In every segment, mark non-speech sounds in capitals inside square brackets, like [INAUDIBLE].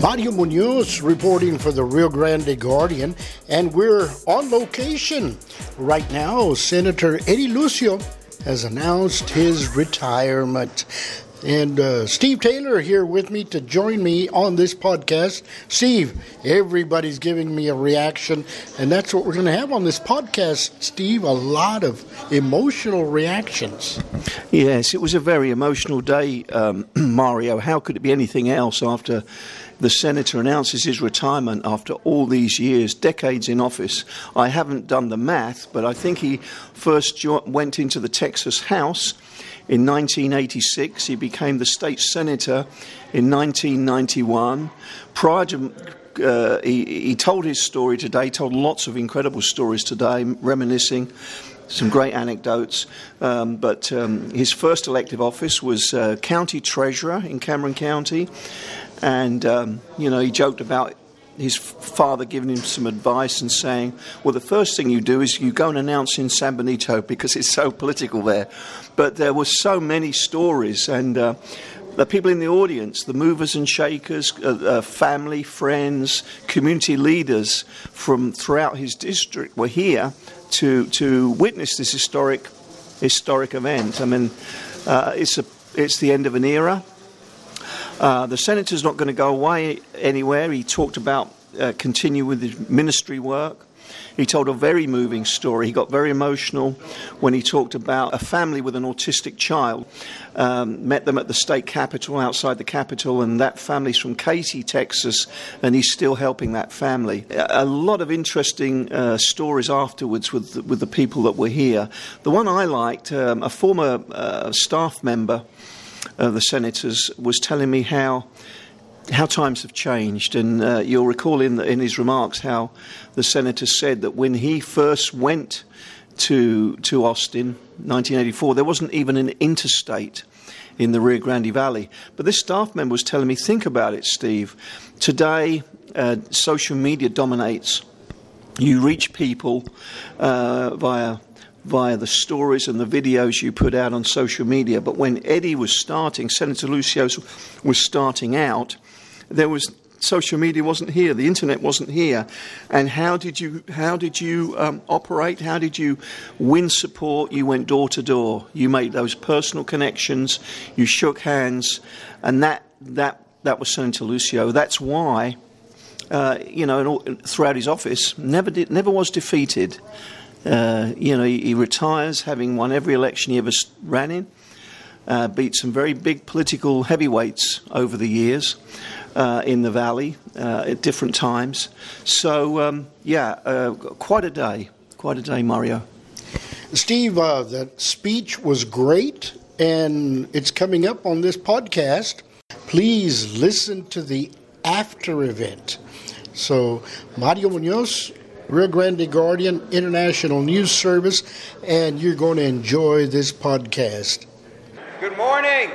Mario Munoz reporting for the Rio Grande Guardian, and we're on location. Right now, Senator Eddie Lucio has announced his retirement. And uh, Steve Taylor here with me to join me on this podcast. Steve, everybody's giving me a reaction, and that's what we're going to have on this podcast, Steve. A lot of emotional reactions. Yes, it was a very emotional day, um, [CLEARS THROAT] Mario. How could it be anything else after the senator announces his retirement after all these years, decades in office. I haven't done the math, but I think he first went into the Texas House in 1986. He became the state senator in 1991. Prior to uh, he, he, told his story today, told lots of incredible stories today, reminiscing some great anecdotes. Um, but um, his first elective office was uh, county treasurer in Cameron County. And, um, you know, he joked about his father giving him some advice and saying, well, the first thing you do is you go and announce in San Benito [LAUGHS] because it's so political there. But there were so many stories, and uh, the people in the audience, the movers and shakers, uh, uh, family, friends, community leaders from throughout his district were here to, to witness this historic, historic event. I mean, uh, it's, a, it's the end of an era. Uh, the senator's not going to go away anywhere. He talked about uh, continue with his ministry work. He told a very moving story. He got very emotional when he talked about a family with an autistic child. Um, met them at the state capitol, outside the capitol, and that family's from Katy, Texas, and he's still helping that family. A, lot of interesting uh, stories afterwards with the, with the people that were here. The one I liked, um, a former uh, staff member of the senators was telling me how how times have changed, and uh, you'll recall in, in his remarks how the senator said that when he first went to to Austin, 1984, there wasn't even an interstate in the Rio Grande Valley. But this staff member was telling me, think about it, Steve. Today, uh, social media dominates. You reach people uh, via via the stories and the videos you put out on social media. But when Eddie was starting, Senator Lucio was starting out, there was social media wasn't here, the internet wasn't here, and how did you how did you um, operate? How did you win support? You went door to door. You made those personal connections. You shook hands, and that that that was Senator Lucio. That's why. Uh, you know, throughout his office, never did, never was defeated. Uh, you know, he, he, retires having won every election he ever ran in, uh, beat some very big political heavyweights over the years uh, in the valley uh, at different times. So, um, yeah, uh, quite a day. Quite a day, Mario. Steve, uh, that speech was great, and it's coming up on this podcast. Please listen to the after event. So, Mario Munoz, Rio Grande Guardian International News Service, and you're going to enjoy this podcast. Good morning.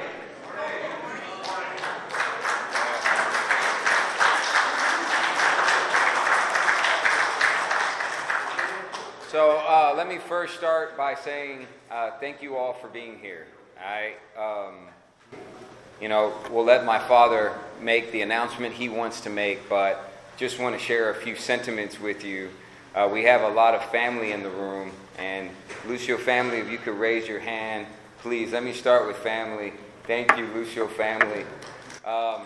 So uh, let me first start by saying uh, thank you all for being here. I, um, you know, will let my father make the announcement he wants to make, but just want to share a few sentiments with you uh, we have a lot of family in the room, and Lucio family, if you could raise your hand, please. Let me start with family. Thank you, Lucio family. Um,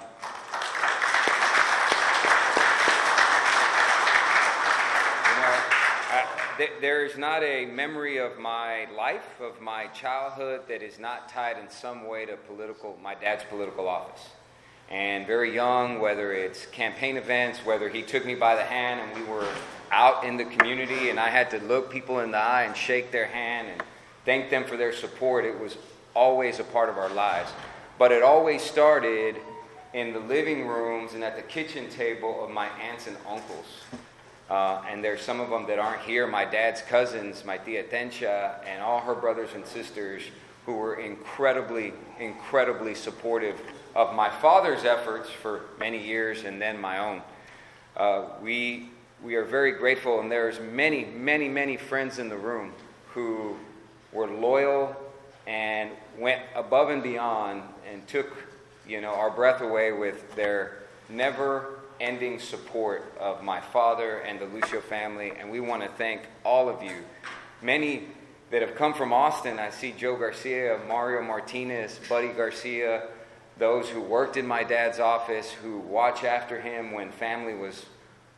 there is not a memory of my life, of my childhood, that is not tied in some way to political, my dad's political office and very young, whether it's campaign events, whether he took me by the hand and we were out in the community and I had to look people in the eye and shake their hand and thank them for their support. It was always a part of our lives. But it always started in the living rooms and at the kitchen table of my aunts and uncles. Uh, and there's some of them that aren't here. My dad's cousins, my tia Tencha, and all her brothers and sisters who were incredibly, incredibly supportive of my father's efforts for many years and then my own. Uh, we we are very grateful, and there's many, many, many friends in the room who were loyal and went above and beyond and took, you know, our breath away with their never ending support of my father and the Lucio family, and we want to thank all of you. Many that have come from Austin, I see Joe Garcia, Mario Martinez, Buddy Garcia, those who worked in my dad's office, who watch after him when family was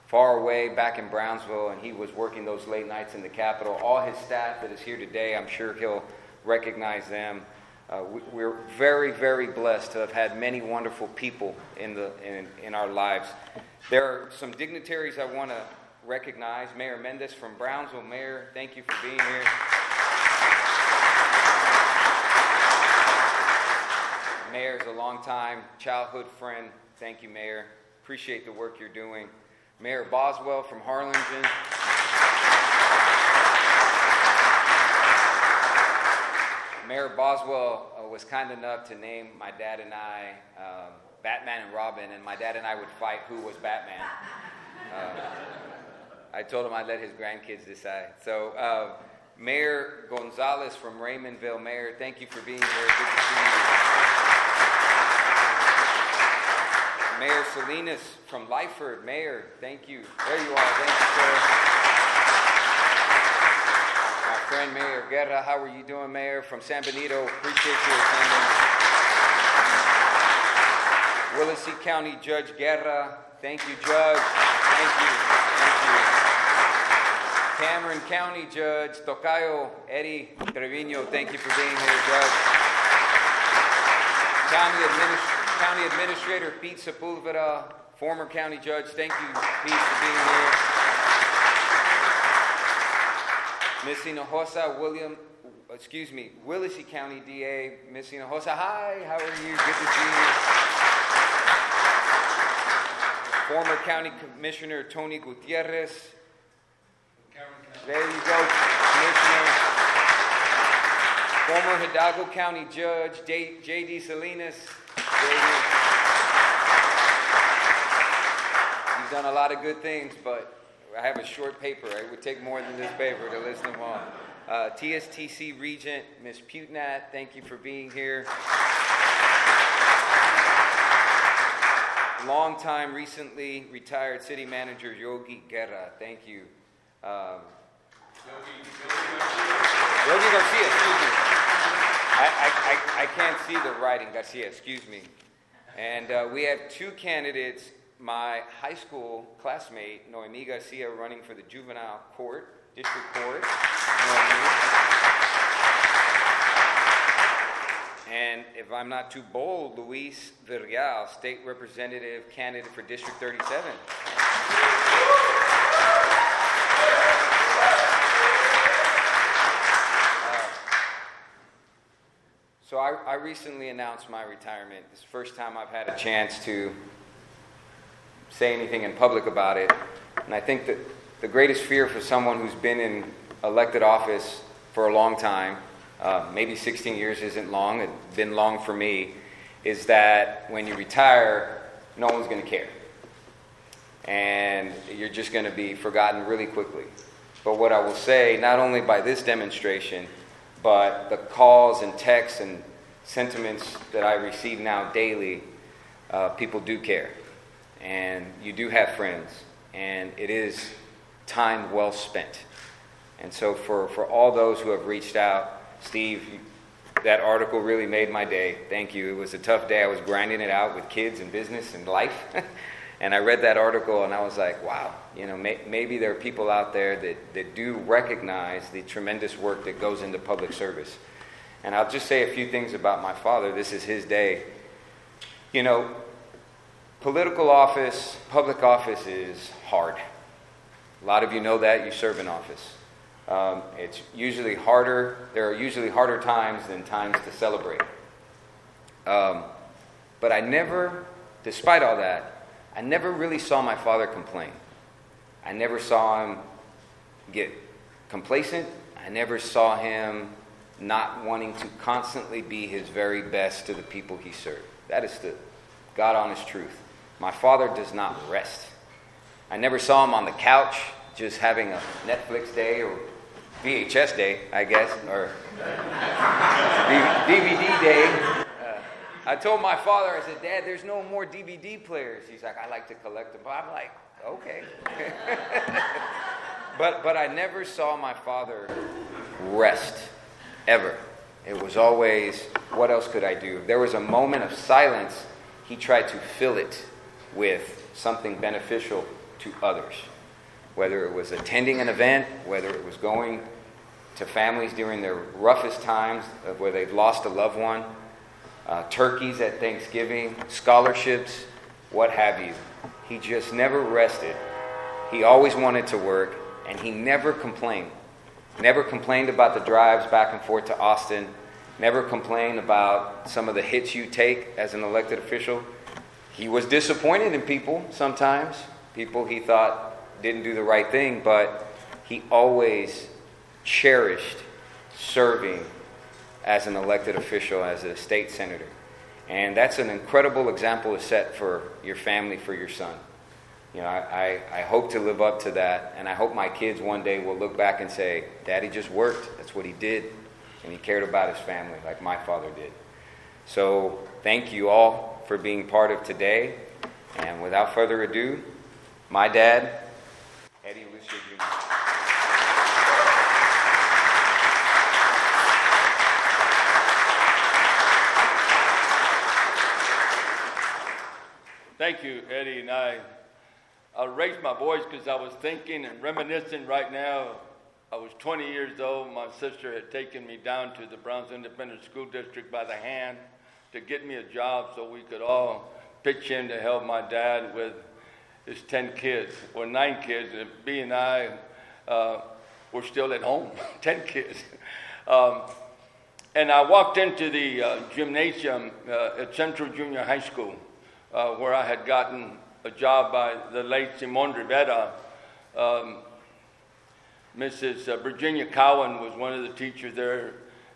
far away back in Brownsville and he was working those late nights in the Capitol. All his staff that is here today, I'm sure he'll recognize them. Uh, we, are very, very blessed to have had many wonderful people in, the, in, in our lives. There are some dignitaries I want to recognize. Mayor Mendez from Brownsville. Mayor, thank you for being here. Mayor is a long-time childhood friend. Thank you, Mayor. Appreciate the work you're doing. Mayor Boswell from Harlingen. Mayor Boswell uh, was kind enough to name my dad and I um, Batman and Robin, and my dad and I would fight who was Batman. Uh, I told him I'd let his grandkids decide. So, uh, Mayor Gonzalez from Raymondville, Mayor, thank you for being here. Good to see you. Mayor Salinas from Lyford, Mayor, thank you. There you are. Thank you, sir My friend Mayor Guerra. How are you doing, Mayor? From San Benito, appreciate your attendance. Willacy County Judge Guerra, thank you, Judge. Thank you. Thank you. Cameron County Judge Tocayo Eddie Trevino, thank you for being here, Judge. County, Administ- County Administrator Pete Sepulveda, former County Judge, thank you, Pete, for being here. Miss Hinojosa, William, excuse me, Willacy County DA, Miss Hinojosa. Hi, how are you? Good to see you. Former County Commissioner Tony Gutierrez. There you go, Commissioner. Former Hidalgo County Judge J.D. Salinas. You've done a lot of good things, but I have a short paper. It would take more than this paper to list them all. Uh, TSTC Regent, Ms. Putnat, thank you for being here. Long time, recently retired city manager Yogi Guerra, thank you. Um, Yogi Garcia, excuse me. I, I, I, can't see the writing, Garcia, excuse me. And uh, we have two candidates my high school classmate, Noemi Garcia, running for the juvenile court, district court. And if I'm not too bold, Luis Villarreal, state representative candidate for District 37. So I, I recently announced my retirement. It's the first time I've had a chance to say anything in public about it. And I think that the greatest fear for someone who's been in elected office for a long time, uh, maybe 16 years isn't long, it's been long for me, is that when you retire, no one's going to care. And you're just going to be forgotten really quickly. But what I will say, not only by this demonstration, but the calls and texts and sentiments that I receive now daily, uh, people do care and you do have friends, and it is time well spent. And so, for, for all those who have reached out, Steve, that article really made my day. Thank you. It was a tough day. I was grinding it out with kids and business and life. [LAUGHS] and I read that article and I was like, wow, you know, may, maybe there are people out there that, that do recognize the tremendous work that goes into public service. And I'll just say a few things about my father. This is his day. You know, Political office, public office is hard. A lot of you know that, you serve in office. Um, it's usually harder, there are usually harder times than times to celebrate. Um, but I never, despite all that, I never really saw my father complain. I never saw him get complacent. I never saw him not wanting to constantly be his very best to the people he served. That is the God honest truth. My father does not rest. I never saw him on the couch just having a Netflix day or VHS day, I guess, or [LAUGHS] DVD day. Uh, I told my father, I said, Dad, there's no more DVD players. He's like, I like to collect them. But I'm like, okay. [LAUGHS] but, but I never saw my father rest, ever. It was always, what else could I do? If there was a moment of silence, he tried to fill it with something beneficial to others. Whether it was attending an event, whether it was going to families during their roughest times where they've lost a loved one, uh, turkeys at Thanksgiving, scholarships, what have you. He just never rested. He always wanted to work, and he never complained. Never complained about the drives back and forth to Austin. Never complained about some of the hits you take as an elected official. He was disappointed in people sometimes, people he thought didn't do the right thing, but he always cherished serving as an elected official, as a state senator. And that's an incredible example to set for your family, for your son. You know, I, I, I, hope to live up to that, and I hope my kids one day will look back and say, Daddy just worked. That's what he did. And he cared about his family like my father did. So, thank you all for being part of today. And without further ado, my dad, Eddie Lucio Jr. Thank you, Eddie and I I'll raise my voice because I was thinking and reminiscing right now. I was 20 years old. My sister had taken me down to the Browns Independent School District by the hand to get me a job so we could all pitch in to help my dad with his 10 kids, or nine kids. And B and I uh, were still at home, [LAUGHS] 10 kids. Um, and I walked into the uh, gymnasium uh, at Central Junior High School, uh, where I had gotten a job by the late Simon Rivera. Um, Mrs. Uh, Virginia Cowan was one of the teachers there,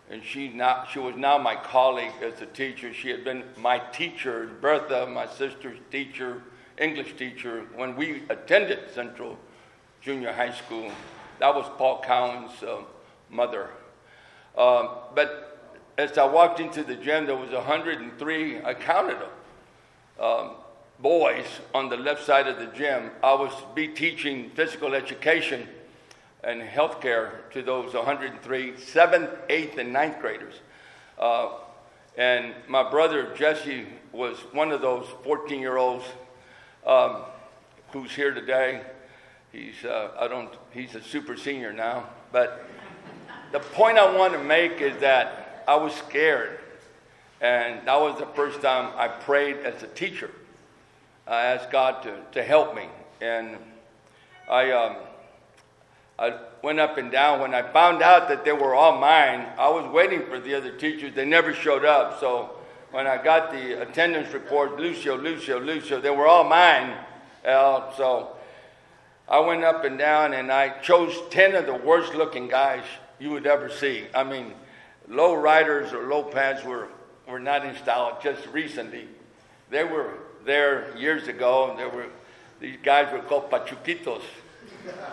and she, now, she was now my colleague as a teacher. She had been my teacher, Bertha, my sister's teacher, English teacher, when we attended Central Junior High School. That was Paul Cowan's uh, mother. Um, but as I walked into the gym, there was 103, I counted them. Um, boys on the left side of the gym, I was be teaching physical education and healthcare to those 103 seventh, eighth, and ninth graders. Uh, and my brother Jesse was one of those 14 year olds um, who's here today. He's uh, I don't he's a super senior now, but the point I want to make is that I was scared, and that was the first time I prayed as a teacher. I asked God to, to help me. And I, um, I went up and down. When I found out that they were all mine, I was waiting for the other teachers. They never showed up. So when I got the attendance report, Lucio, Lucio, Lucio, they were all mine. Uh, so I went up and down and I chose 10 of the worst looking guys you would ever see. I mean, low riders or low pants were, were not in style just recently. They were there years ago. There were these guys were called pachuquitos.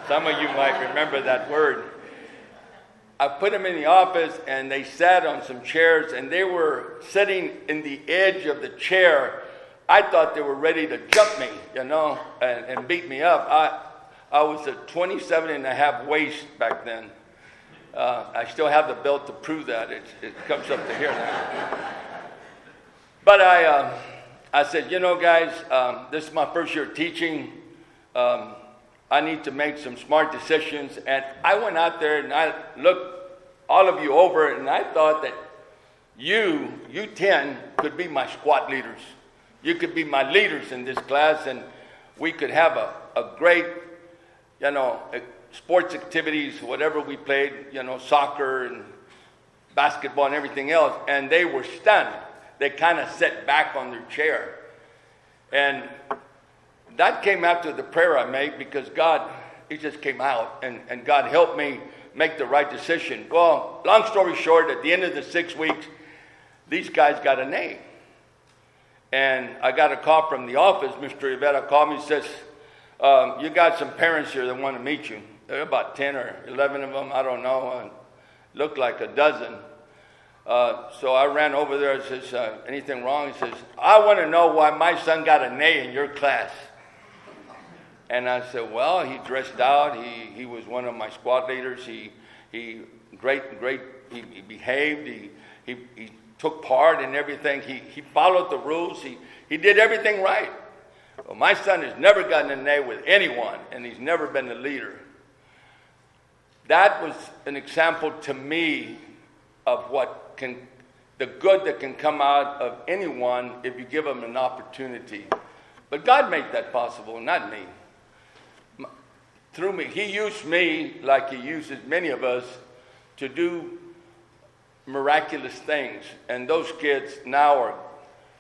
Some of you might remember that word. I put them in the office and they sat on some chairs and they were sitting in the edge of the chair. I thought they were ready to jump me, you know, and, and beat me up. I, I was a 27 and a half waist back then. Uh, I still have the belt to prove that. It, it comes up to here now. But I, uh, I said, you know, guys, um, this is my first year teaching. Um, I need to make some smart decisions. And I went out there and I looked all of you over, and I thought that you, you 10, could be my squad leaders. You could be my leaders in this class, and we could have a, a great, you know, sports activities, whatever we played, you know, soccer and basketball and everything else. And they were stunned they kind of sat back on their chair. And that came after the prayer I made because God, it just came out and, and God helped me make the right decision. Well, long story short, at the end of the six weeks, these guys got a name. And I got a call from the office. Mr. Rivera called me and says, um, You got some parents here that want to meet you. There are about 10 or 11 of them, I don't know. Looked like a dozen. Uh, so I ran over there and says, uh, anything wrong? He says, I want to know why my son got an A in your class. And I said, well, he dressed out. He, he was one of my squad leaders. He, he great, great, he, he behaved. He, he, he took part in everything. He, he followed the rules. He, he did everything right. Well, my son has never gotten an A with anyone, and he's never been the leader. That was an example to me of what can, the good that can come out of anyone if you give them an opportunity. But God made that possible, not me through me. He used me like He uses many of us to do miraculous things. And those kids now are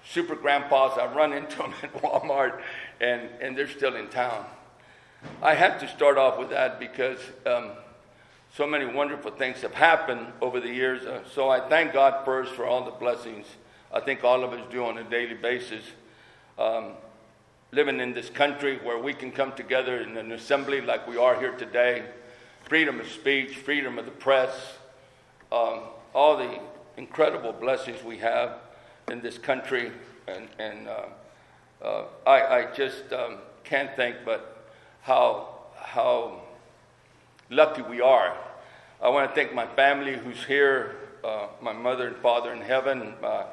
super grandpas. I run into them [LAUGHS] at Walmart, and, and they're still in town. I had to start off with that because um, so many wonderful things have happened over the years. Uh, so I thank God first for all the blessings I think all of us do on a daily basis. Um, living in this country where we can come together in an assembly like we are here today, freedom of speech, freedom of the press, um, all the incredible blessings we have in this country. And, and uh, uh, I, I, just um, can't think but how, how lucky we are. I want to thank my family who's here, uh, my mother and father in heaven, uh,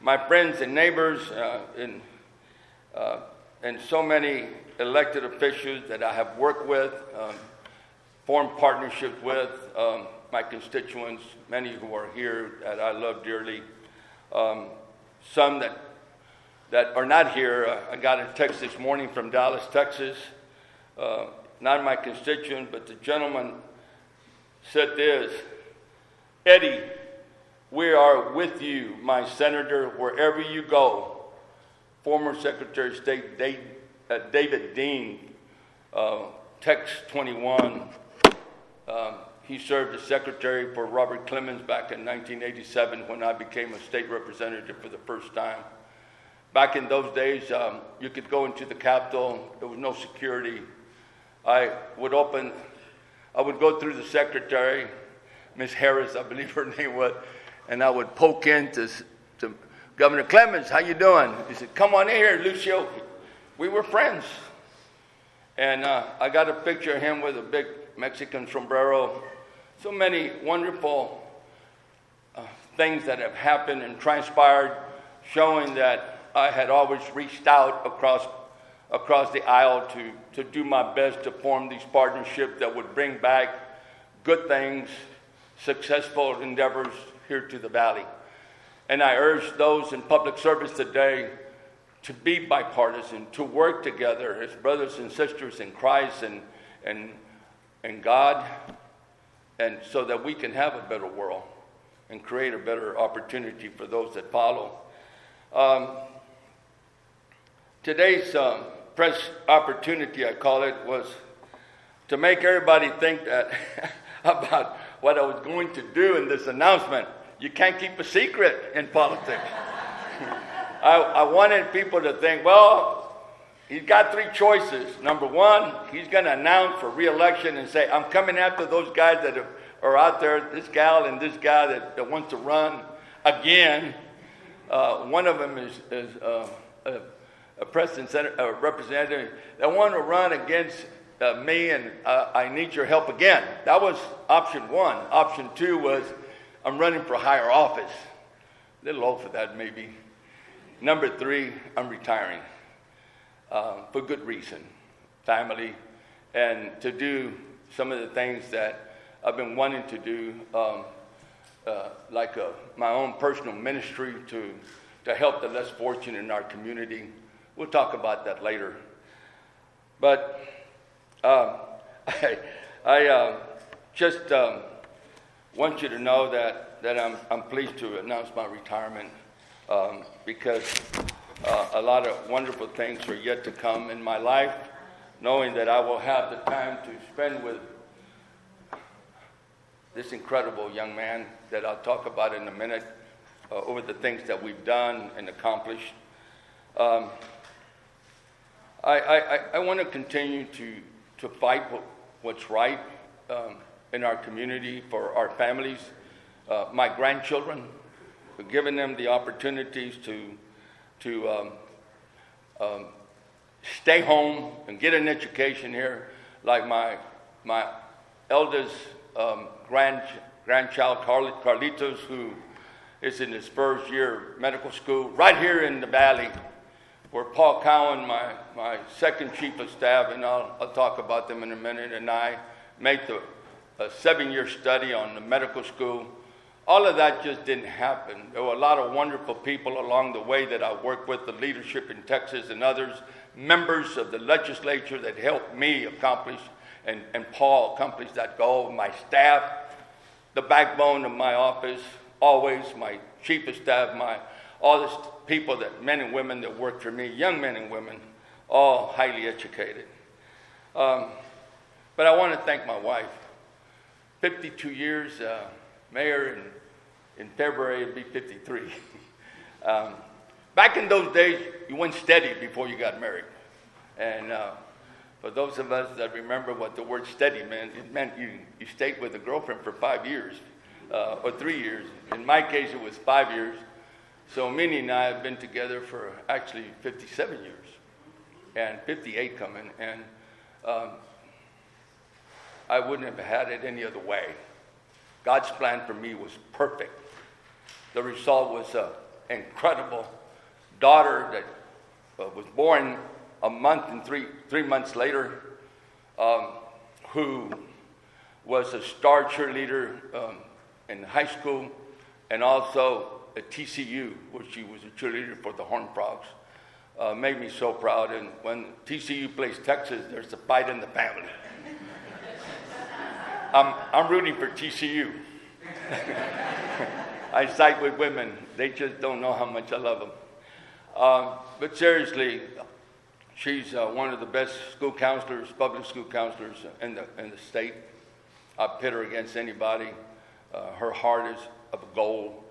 my friends and neighbors uh, in uh, and so many elected officials that I have worked with, um, formed partnerships with, um, my constituents, many who are here that I love dearly, um, some that that are not here. Uh, I got a text this morning from Dallas, Texas. Uh, not my constituent, but the gentleman said this Eddie, we are with you, my senator, wherever you go former Secretary of State uh, David Dean, uh, Text 21. Um, he served as secretary for Robert Clements back in 1987 when I became a state representative for the first time. Back in those days, um, you could go into the Capitol, there was no security. I would open, I would go through the secretary, Miss Harris, I believe her [LAUGHS] name was, and I would poke in to, to Governor Clements, how you doing? He said, come on in here, Lucio. We were friends. And uh, I got a picture of him with a big Mexican sombrero. So many wonderful uh, things that have happened and transpired, showing that I had always reached out across, across the aisle to, to do my best to form these partnerships that would bring back good things, successful endeavors here to the valley. And I urge those in public service today to be bipartisan, to work together as brothers and sisters in Christ and, and, and God, and so that we can have a better world and create a better opportunity for those that follow. Um, today's um, press opportunity, I call it, was to make everybody think that [LAUGHS] about what I was going to do in this announcement you can't keep a secret in politics. [LAUGHS] I, I wanted people to think, well, he's got three choices. Number one, he's going to announce for reelection and say, I'm coming after those guys that are, are out there, this gal and this guy that, that wants to run again. Uh, one of them is, is uh, a, a president, a representative that want to run against uh, me, and uh, I need your help again. That was option one. Option two was I'm running for higher office. A little old for that, maybe. Number three, I'm retiring uh, for good reason, family, and to do some of the things that I've been wanting to do, um, uh, like a, uh, my own personal ministry to, to help the less fortunate in our community. We'll talk about that later. But uh, [LAUGHS] I, I uh, just. Um, want you to know that, that I'm, I'm pleased to announce my retirement um, because uh, a lot of wonderful things are yet to come in my life, knowing that I will have the time to spend with this incredible young man that I'll talk about in a minute uh, over the things that we've done and accomplished. Um, I, I, I want to continue to, to fight what, what's right. Um, in our community, for our families, uh, my grandchildren, giving them the opportunities to, to um, um, stay home and get an education here, like my, my eldest um, grand, grandchild, Carlitos, who is in his first year of medical school, right here in the valley, where Paul Cowan, my, my second chief of staff, and I'll, I'll talk about them in a minute, and I made the a seven year study on the medical school. All of that just didn't happen. There were a lot of wonderful people along the way that I worked with, the leadership in Texas and others, members of the legislature that helped me accomplish and, and Paul accomplish that goal. My staff, the backbone of my office, always my chief of staff, my all the people that men and women that worked for me, young men and women, all highly educated. Um, but I want to thank my wife. 52 years, uh, mayor, and in February it'd be 53. [LAUGHS] um, back in those days, you went steady before you got married. And uh, for those of us that remember what the word steady meant, it meant you, you stayed with a girlfriend for five years uh, or three years. In my case, it was five years. So Minnie and I have been together for actually 57 years and 58 coming. And um, I wouldn't have had it any other way. God's plan for me was perfect. The result was an incredible daughter that uh, was born a month and three, three months later, um, who was a star cheerleader um, in high school and also at TCU, where she was a cheerleader for the Horned Frogs. Uh, made me so proud. And when TCU plays Texas, there's a fight in the family. [LAUGHS] I'm, I'm rooting for TCU. [LAUGHS] I side with women. They just don't know how much I love them. Uh, but seriously, she's uh, one of the best school counselors, public school counselors in the, in the state. I pit her against anybody. Uh, her heart is of gold.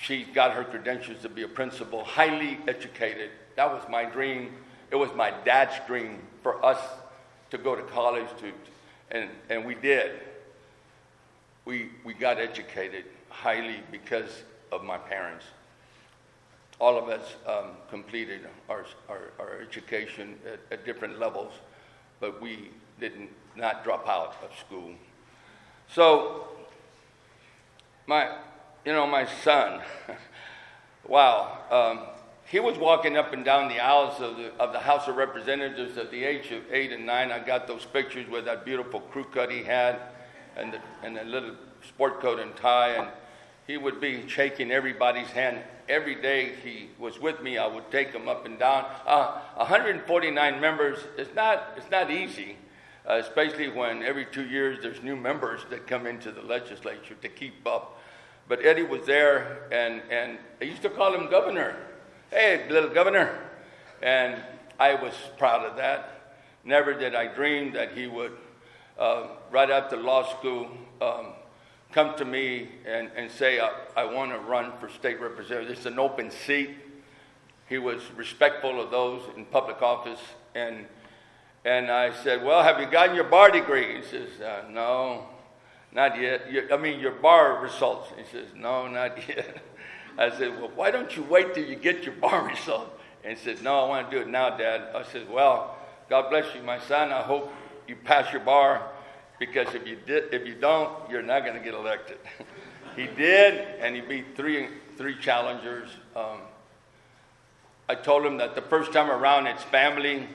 She's got her credentials to be a principal, highly educated. That was my dream. It was my dad's dream for us to go to college, to, and, and we did. We, we got educated highly because of my parents. All of us um, completed our, our, our education at, at, different levels, but we did not drop out of school. So, my, you know, my son, [LAUGHS] wow, um, he was walking up and down the aisles of the, of the House of Representatives at the age of eight and nine. I got those pictures with that beautiful crew cut he had and the, and the little sport coat and tie. And he would be shaking everybody's hand. Every day he was with me, I would take him up and down. Uh, 149 members, it's not, it's not easy, uh, especially when every two years there's new members that come into the legislature to keep up. But Eddie was there, and, and I used to call him governor hey, little governor. And I was proud of that. Never did I dream that he would, uh, right after law school, um, come to me and, and say, I, I want to run for state representative. It's an open seat. He was respectful of those in public office. And, and I said, Well, have you gotten your bar degree? He says, uh, No, not yet. I mean, your bar results. He says, No, not yet. [LAUGHS] I said, Well, why don't you wait till you get your bar [LAUGHS] result? And he said, No, I want to do it now, Dad. I said, Well, God bless you, my son. I hope you pass your bar because if you, did, if you don't, you're not going to get elected. [LAUGHS] he did, and he beat three, three challengers. Um, I told him that the first time around, it's family,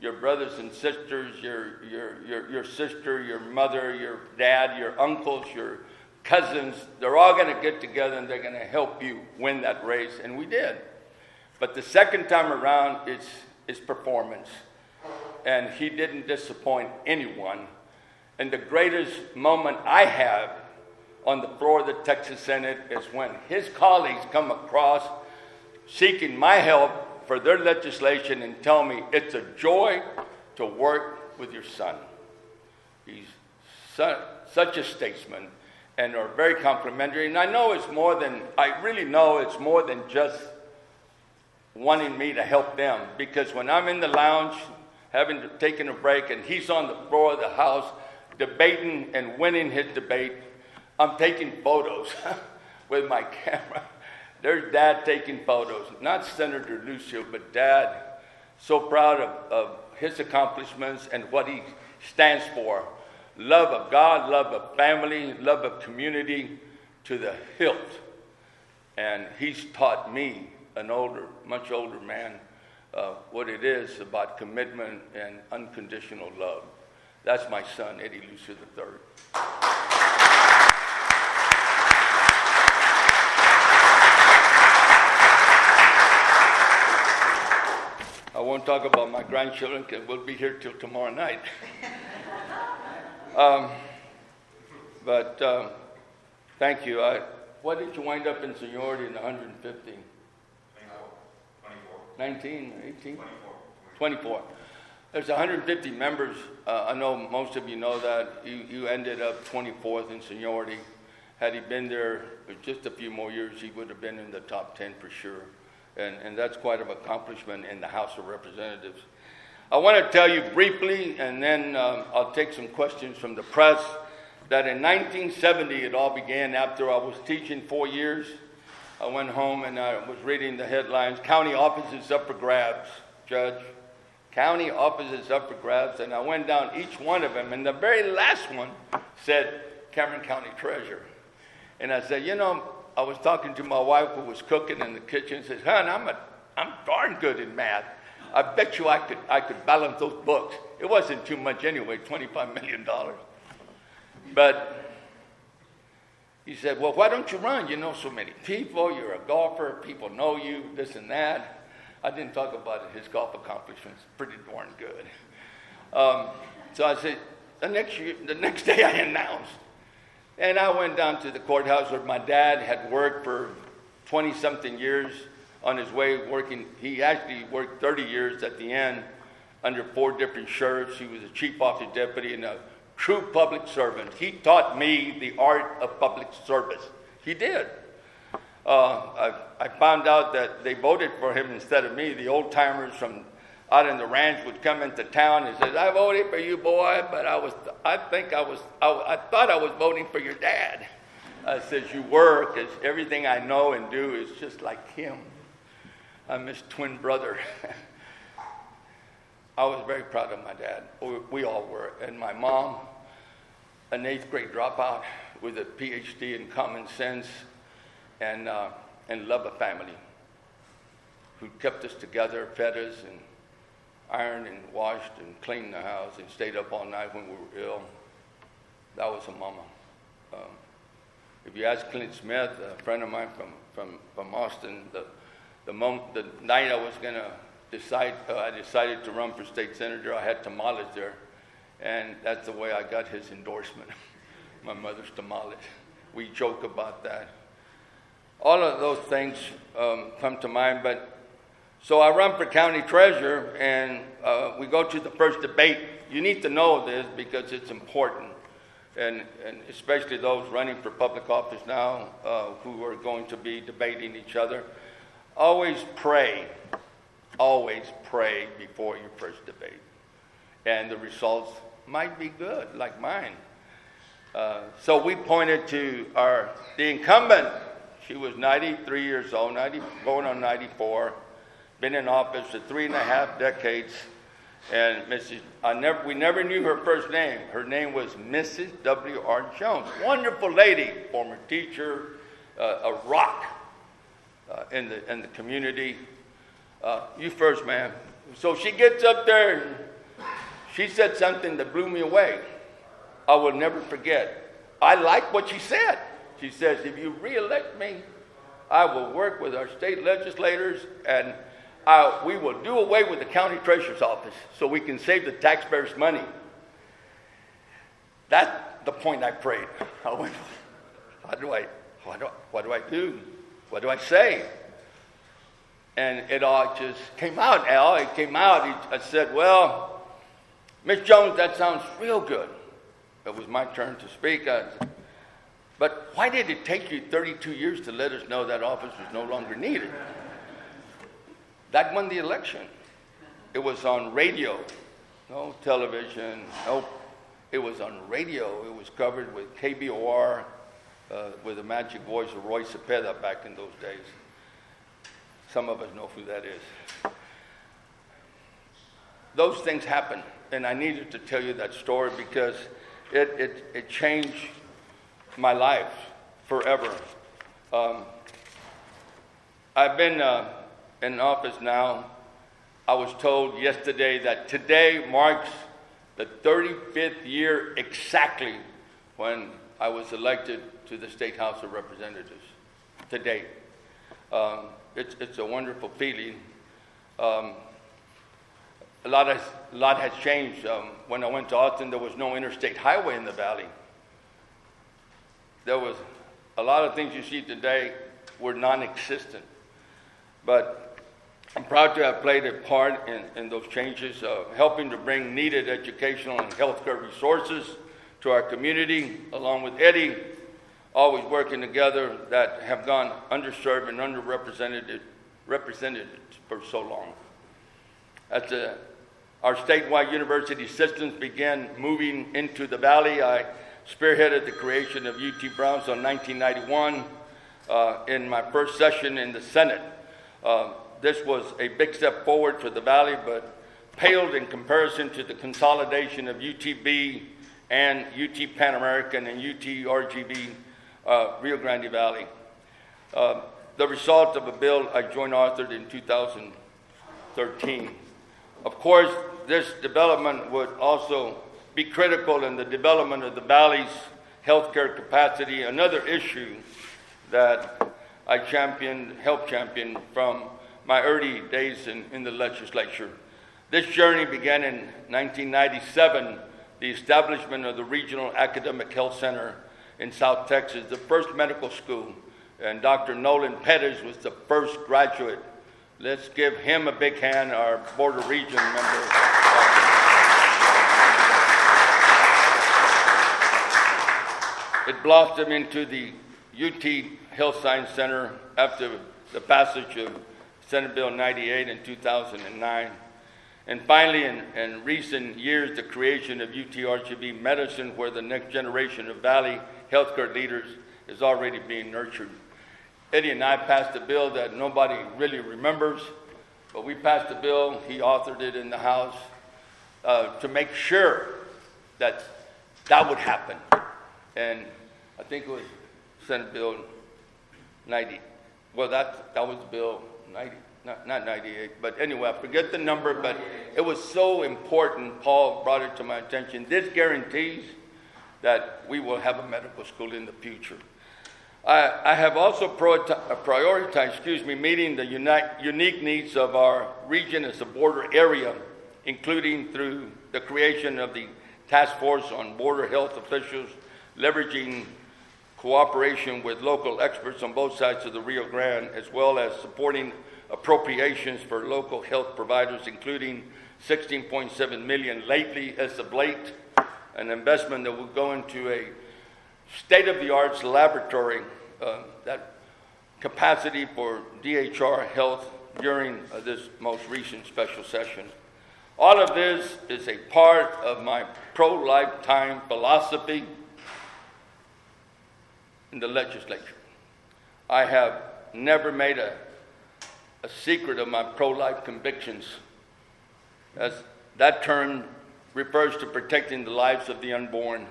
your brothers and sisters, your, your, your, your sister, your mother, your dad, your uncles, your cousins, they're all going to get together and they're going to help you win that race. And we did. But the second time around, it's, it's performance. And he didn't disappoint anyone. And the greatest moment I have on the floor of the Texas Senate is when his colleagues come across seeking my help for their legislation and tell me it's a joy to work with your son. He's su- such a statesman and are very complimentary. And I know it's more than, I really know it's more than just wanting me to help them. Because when I'm in the lounge, having taken a break, and he's on the floor of the house debating and winning his debate, I'm taking photos [LAUGHS] with my camera. There's dad taking photos, not Senator Lucio, but dad. So proud of, of his accomplishments and what he stands for love of God, love of family, love of community to the hilt. And he's taught me, an older, much older man, uh, what it is about commitment and unconditional love. That's my son, Eddie Lucio III. I won't talk about my grandchildren because we'll be here till tomorrow night. [LAUGHS] um, but um, thank you. I, what did you wind up in seniority in 150? 19, 18? 24. 24. There's 150 members. Uh, I know most of you know that. You, you ended up 24th in seniority. Had he been there just a few more years, he would have been in the top 10 for sure and, and that's quite an accomplishment in the House of Representatives. I want to tell you briefly, and then um, I'll take some questions from the press, that in 1970 it all began after I was teaching four years. I went home and I was reading the headlines County offices up for grabs, Judge. County offices up for grabs. And I went down each one of them, and the very last one said Cameron County Treasurer. And I said, You know, I was talking to my wife who was cooking in the kitchen. Says, "Hon, I'm a, I'm darn good in math. I bet you I could, I could balance those books. It wasn't too much anyway, twenty-five million dollars. But he said, "Well, why don't you run? You know so many people. You're a golfer. People know you. This and that." I didn't talk about. His golf accomplishments pretty darn good. Um, so I said, the next year, the next [LAUGHS] day I announced and I went down to the courthouse where my dad had worked for 20 something years on his way working. He actually worked 30 years at the end under four different sheriffs. He was a chief officer deputy and a true public servant. He taught me the art of public service. He did. Uh, I, I found out that they voted for him instead of me. The old timers from out in the ranch would come into town and says, "I voted for you, boy, but I was, I think I was, I, I thought I was voting for your dad." I says, "You were, because everything I know and do is just like him. I'm his twin brother." [LAUGHS] I was very proud of my dad. We all were, and my mom, an eighth grade dropout with a PhD in common sense and uh, and love of family, who kept us together, fed us, and ironed and washed and cleaned the house and stayed up all night when we were ill. That was a mama. Um, if you ask Clint Smith, a friend of mine from, from, from Austin, the, the, moment, the night I was going to decide, uh, I decided to run for state senator, I had tamales there. And that's the way I got his endorsement. [LAUGHS] My mother's tamales. We joke about that. All of those things um, come to mind, but so I run for county treasurer, and uh, we go to the first debate. You need to know this because it's important, and, and especially those running for public office now uh, who are going to be debating each other. Always pray, always pray before your first debate, and the results might be good, like mine. Uh, so we pointed to our the incumbent. She was 93 years old, 90, going on 94 been in office for three and a half decades. And Mrs. I never, we never knew her first name. Her name was Mrs. W.R. Jones. Wonderful lady, former teacher, uh, a rock uh, in, the, in the community. Uh, you first, ma'am. So she gets up there and she said something that blew me away. I will never forget. I like what she said. She says, if you reelect me, I will work with our state legislators and uh, we will do away with the county treasurer's office so we can save the taxpayers money. That's the point I prayed. [LAUGHS] I went, how do I, what do I, what do I do? What do I say? And it all just came out, Al. It came out. I said, well, Miss Jones, that sounds real good. It was my turn to speak. I, but why did it take you 32 years to let us know that office was no longer needed? That won the election. It was on radio, no television, no. It was on radio. It was covered with KBOR uh, with the magic voice of Roy Cepeda back in those days. Some of us know who that is. Those things happen, and I needed to tell you that story because it, it, it changed my life forever. Um, I've been uh, in office now. I was told yesterday that today marks the 35th year exactly when I was elected to the State House of Representatives. Today. Um, it's, it's a wonderful feeling. Um, a lot, has, a lot has changed. Um, when I went to Austin, there was no interstate highway in the valley. There was a lot of things you see today were non-existent. But I'm proud to have played a part in, in those changes, uh, helping to bring needed educational and healthcare resources to our community, along with Eddie, always working together that have gone underserved and underrepresented represented for so long. As a, our statewide university systems began moving into the valley, I spearheaded the creation of UT Brownsville in 1991 uh, in my first session in the Senate. Uh, this was a big step forward for the valley, but paled in comparison to the consolidation of UTB and UT Pan American and UT RGV uh, Rio Grande Valley. Uh, the result of a bill I joint authored in 2013. Of course, this development would also be critical in the development of the valley's healthcare capacity, another issue that I championed, helped champion from my early days in, in the legislature. This journey began in 1997, the establishment of the Regional Academic Health Center in South Texas, the first medical school. And Dr. Nolan Pettis was the first graduate. Let's give him a big hand, our Border Region member. It blossomed into the UT Health Science Center after the passage of Senate Bill 98 in 2009. And finally, in, in recent years, the creation of UTRGV Medicine, where the next generation of Valley healthcare leaders is already being nurtured. Eddie and I passed a bill that nobody really remembers, but we passed a bill, he authored it in the House, uh, to make sure that that would happen. And I think it was Senate Bill 90. Well, that, that was the Bill 90, not, not 98, but anyway, I forget the number, but it was so important. Paul brought it to my attention. This guarantees that we will have a medical school in the future. I, I have also prioritized, excuse me, meeting the unique needs of our region as a border area, including through the creation of the Task Force on Border Health Officials, leveraging cooperation with local experts on both sides of the Rio Grande, as well as supporting appropriations for local health providers, including 16.7 million lately as of late an investment that will go into a state of the art laboratory, uh, that capacity for DHR health during uh, this most recent special session. All of this is a part of my pro lifetime philosophy in the legislature. I have never made a, a secret of my pro life convictions, as that term refers to protecting the lives of the unborn.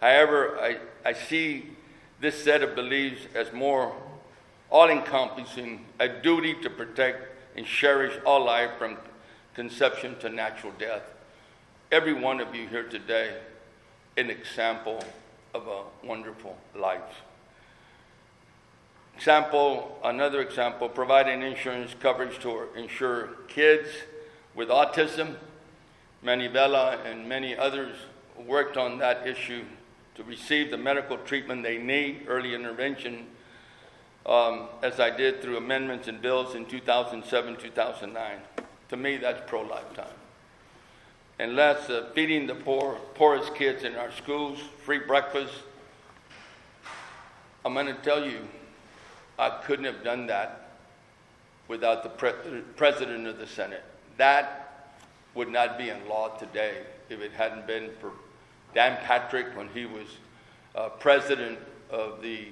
However, I, I see this set of beliefs as more all encompassing, a duty to protect and cherish all life from conception to natural death. Every one of you here today, an example of a wonderful life. Example, another example, providing insurance coverage to insure kids with autism Manivela and many others worked on that issue to receive the medical treatment they need, early intervention, um, as I did through amendments and bills in 2007, 2009. To me, that's pro lifetime. And less uh, feeding the poor, poorest kids in our schools, free breakfast. I'm going to tell you, I couldn't have done that without the pre- president of the Senate. That would not be in law today if it hadn't been for Dan Patrick when he was uh, president of the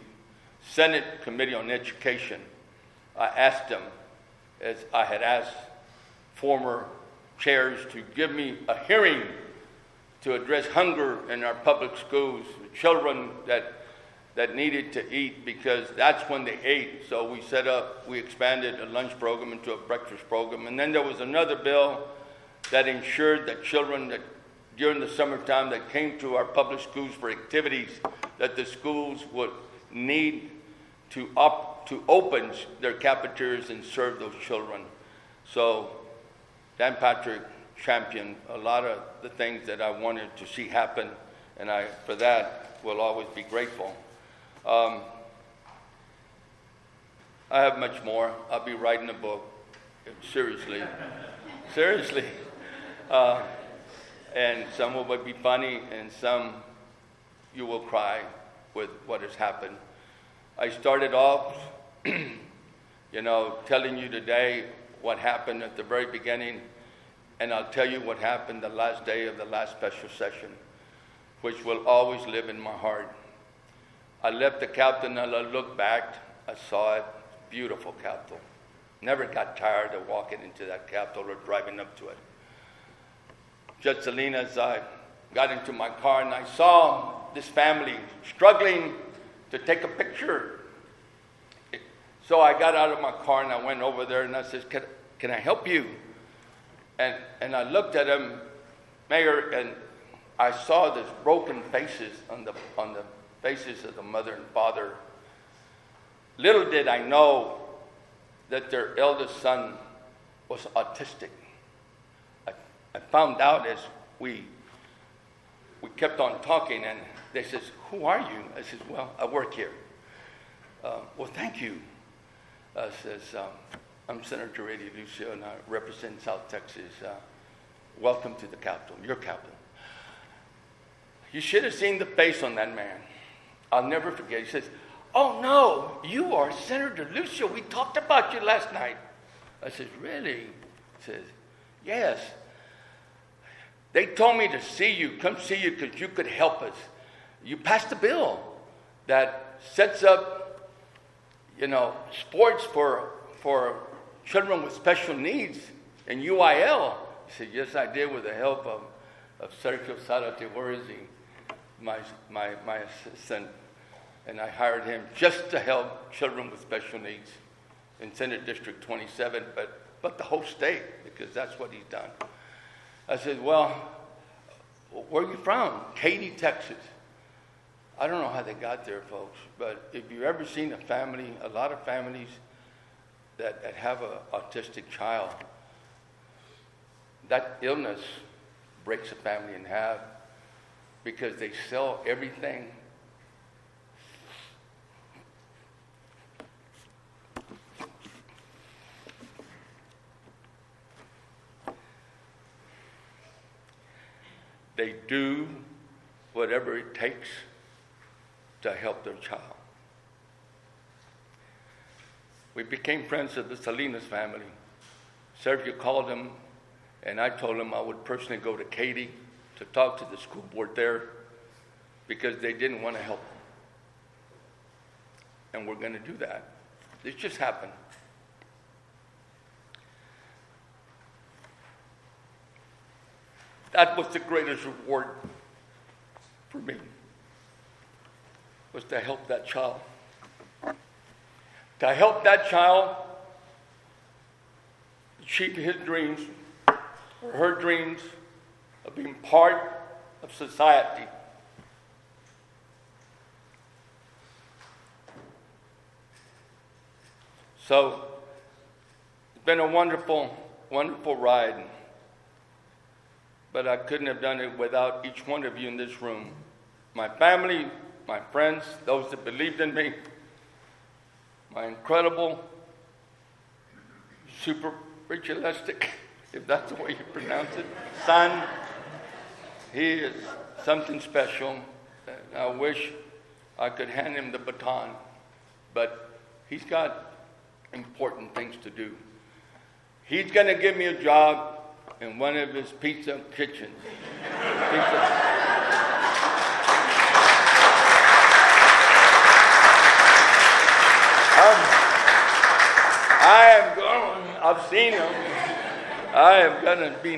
Senate Committee on Education, I asked him, as I had asked former chairs, to give me a hearing to address hunger in our public schools, children that that needed to eat because that's when they ate. So we set up, we expanded a lunch program into a breakfast program. And then there was another bill that ensured that children that during the summertime that came to our public schools for activities that the schools would need to up to open their cafeterias and serve those children. So Dan Patrick championed a lot of the things that I wanted to see happen, and I for that will always be grateful. Um, I have much more. I'll be writing a book. Seriously. [LAUGHS] Seriously. Uh, and some will be funny, and some you will cry with what has happened. I started off, [CLEARS THROAT] you know, telling you today what happened at the very beginning, and I'll tell you what happened the last day of the last special session, which will always live in my heart. I left the Capitol and I looked back. I saw it. Beautiful capital. Never got tired of walking into that capital or driving up to it. Judge Salinas, I got into my car and I saw this family struggling to take a picture. So I got out of my car and I went over there and I said, Can, can I help you? And, and I looked at him, Mayor, and I saw these broken faces on the, on the faces of the mother and father. Little did I know that their eldest son was autistic. I, I found out as we we kept on talking, and they says, "Who are you?" I says, "Well, I work here." Uh, well, thank you. I says, um, "I'm Senator Eddie Lucio, and I represent South Texas. Uh, welcome to the Capitol, your Capitol." You should have seen the face on that man. I'll never forget. He says, Oh no, you are Senator Lucio. We talked about you last night. I says, Really? He says, Yes. They told me to see you, come see you because you could help us. You passed a bill that sets up, you know, sports for for children with special needs in UIL. He said, Yes, I did with the help of, of Sergio Sarate my, my, my assistant and I hired him just to help children with special needs in Senate District 27, but, but the whole state, because that's what he's done. I said, Well, where are you from? Katy, Texas. I don't know how they got there, folks, but if you've ever seen a family, a lot of families that, that have an autistic child, that illness breaks a family in half because they sell everything They do whatever it takes to help their child. We became friends of the Salinas family. Sergio called him, and I told him I would personally go to Katy to talk to the school board there because they didn't want to help him. And we're going to do that. This just happened. That was the greatest reward for me, was to help that child. To help that child achieve his dreams or her dreams of being part of society. So it's been a wonderful, wonderful ride but I couldn't have done it without each one of you in this room. My family, my friends, those that believed in me, my incredible, super ritualistic, [LAUGHS] if that's the way you pronounce it, son. He is something special. I wish I could hand him the baton, but he's got important things to do. He's going to give me a job in one of his pizza kitchens. Pizza. Um, I am going, I've seen him. I am going to be,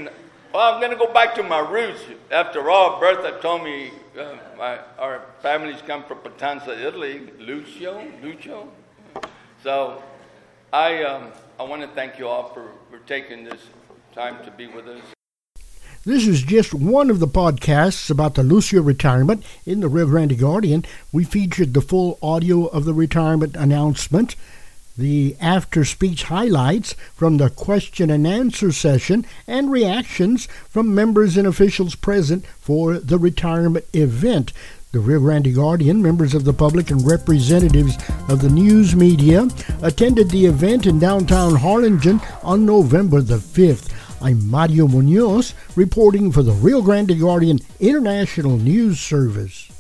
well, I'm going to go back to my roots. After all, Bertha told me uh, my, our families come from Potenza, Italy, Lucio, Lucio. So I, um, I want to thank you all for, for taking this time to be with us. This is just one of the podcasts about the Lucio retirement in the Rio Grande Guardian. We featured the full audio of the retirement announcement, the after speech highlights from the question and answer session, and reactions from members and officials present for the retirement event. The Rio Grande Guardian, members of the public, and representatives of the news media attended the event in downtown Harlingen on November the 5th. I'm Mario Munoz reporting for the Rio Grande Guardian International News Service.